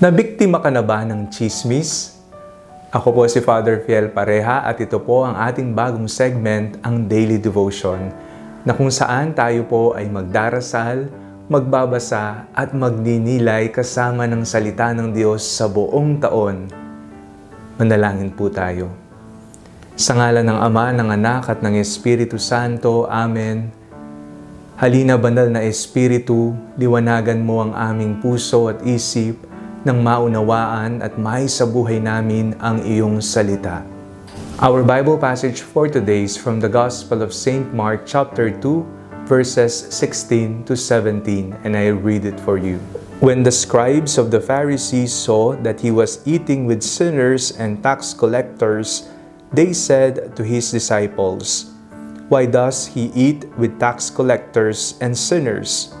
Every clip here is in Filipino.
Nabiktima ka na ba ng chismis? Ako po si Father Fiel Pareha at ito po ang ating bagong segment, ang Daily Devotion, na kung saan tayo po ay magdarasal, magbabasa at magninilay kasama ng salita ng Diyos sa buong taon. Manalangin po tayo. Sa ngalan ng Ama, ng Anak at ng Espiritu Santo. Amen. Halina banal na Espiritu, liwanagan mo ang aming puso at isip nang maunawaan at may sa buhay namin ang iyong salita. Our Bible passage for today is from the Gospel of St. Mark chapter 2, verses 16 to 17, and I read it for you. When the scribes of the Pharisees saw that he was eating with sinners and tax collectors, they said to his disciples, Why does he eat with tax collectors and sinners?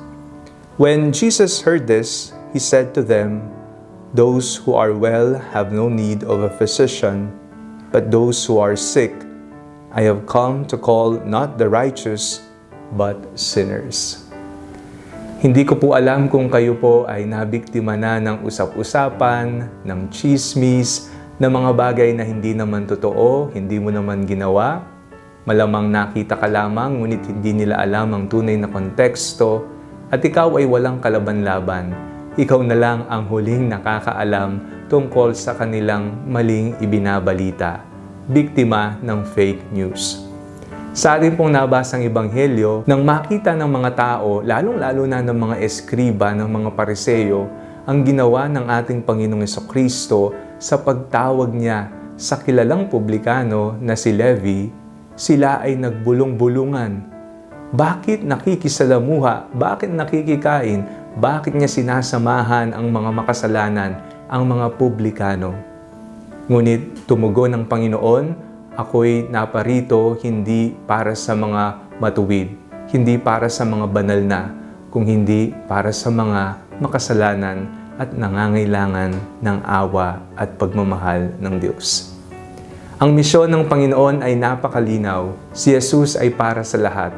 When Jesus heard this, he said to them, Those who are well have no need of a physician, but those who are sick. I have come to call not the righteous, but sinners. Hindi ko po alam kung kayo po ay nabiktima na ng usap-usapan, ng chismis, ng mga bagay na hindi naman totoo, hindi mo naman ginawa. Malamang nakita ka lamang, ngunit hindi nila alam ang tunay na konteksto, at ikaw ay walang kalaban-laban ikaw na lang ang huling nakakaalam tungkol sa kanilang maling ibinabalita, biktima ng fake news. Sa ating pong nabasang ebanghelyo, nang makita ng mga tao, lalong-lalo na ng mga eskriba, ng mga pariseyo, ang ginawa ng ating Panginoong Kristo sa pagtawag niya sa kilalang publikano na si Levi, sila ay nagbulong-bulungan. Bakit nakikisalamuha? Bakit nakikikain? Bakit niya sinasamahan ang mga makasalanan, ang mga publikano. Ngunit tumugon ng Panginoon, ako'y naparito hindi para sa mga matuwid, hindi para sa mga banal na, kung hindi para sa mga makasalanan at nangangailangan ng awa at pagmamahal ng Diyos. Ang misyon ng Panginoon ay napakalinaw. Si Jesus ay para sa lahat.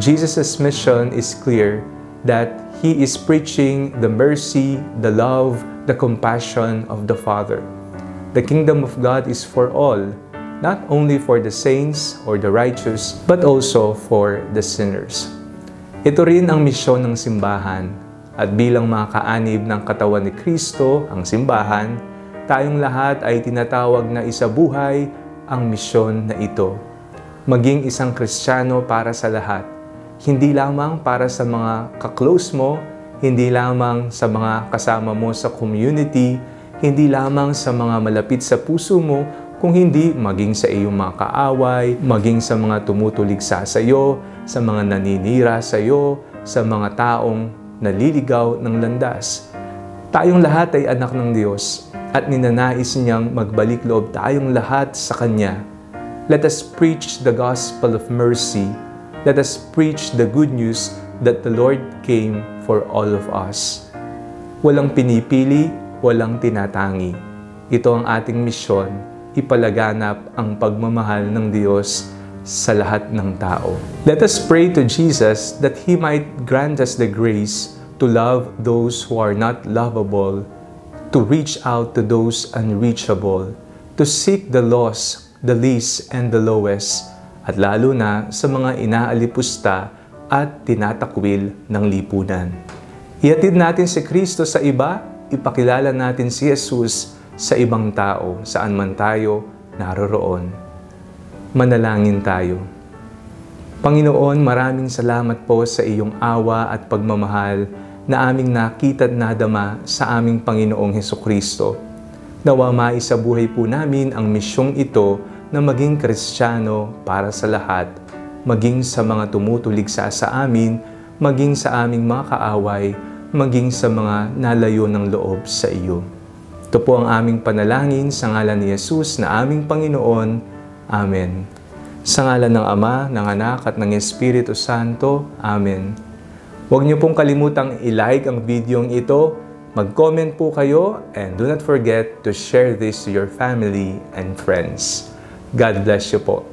Jesus' mission is clear that he is preaching the mercy, the love, the compassion of the Father. The kingdom of God is for all, not only for the saints or the righteous, but also for the sinners. Ito rin ang misyon ng simbahan at bilang mga kaanib ng katawan ni Kristo, ang simbahan, tayong lahat ay tinatawag na isabuhay ang misyon na ito. Maging isang Kristiyano para sa lahat hindi lamang para sa mga kaklose mo, hindi lamang sa mga kasama mo sa community, hindi lamang sa mga malapit sa puso mo, kung hindi maging sa iyong mga kaaway, maging sa mga tumutulig sa iyo, sa mga naninira sa iyo, sa mga taong naliligaw ng landas. Tayong lahat ay anak ng Diyos at ninanais niyang magbalik loob tayong lahat sa Kanya. Let us preach the gospel of mercy let us preach the good news that the Lord came for all of us. Walang pinipili, walang tinatangi. Ito ang ating misyon, ipalaganap ang pagmamahal ng Diyos sa lahat ng tao. Let us pray to Jesus that He might grant us the grace to love those who are not lovable, to reach out to those unreachable, to seek the lost, the least, and the lowest, at lalo na sa mga inaalipusta at tinatakwil ng lipunan. Iatid natin si Kristo sa iba, ipakilala natin si Jesus sa ibang tao, saan man tayo naroroon. Manalangin tayo. Panginoon, maraming salamat po sa iyong awa at pagmamahal na aming nakita at nadama sa aming Panginoong Heso Kristo. Nawa maisabuhay po namin ang misyong ito na maging kristyano para sa lahat, maging sa mga tumutulig sa amin, maging sa aming mga kaaway, maging sa mga nalayo ng loob sa iyo. Ito po ang aming panalangin sa ngalan ni Jesus na aming Panginoon. Amen. Sa ngalan ng Ama, ng Anak at ng Espiritu Santo. Amen. Huwag niyo pong kalimutang i-like ang video ito, mag-comment po kayo, and do not forget to share this to your family and friends. God bless you po.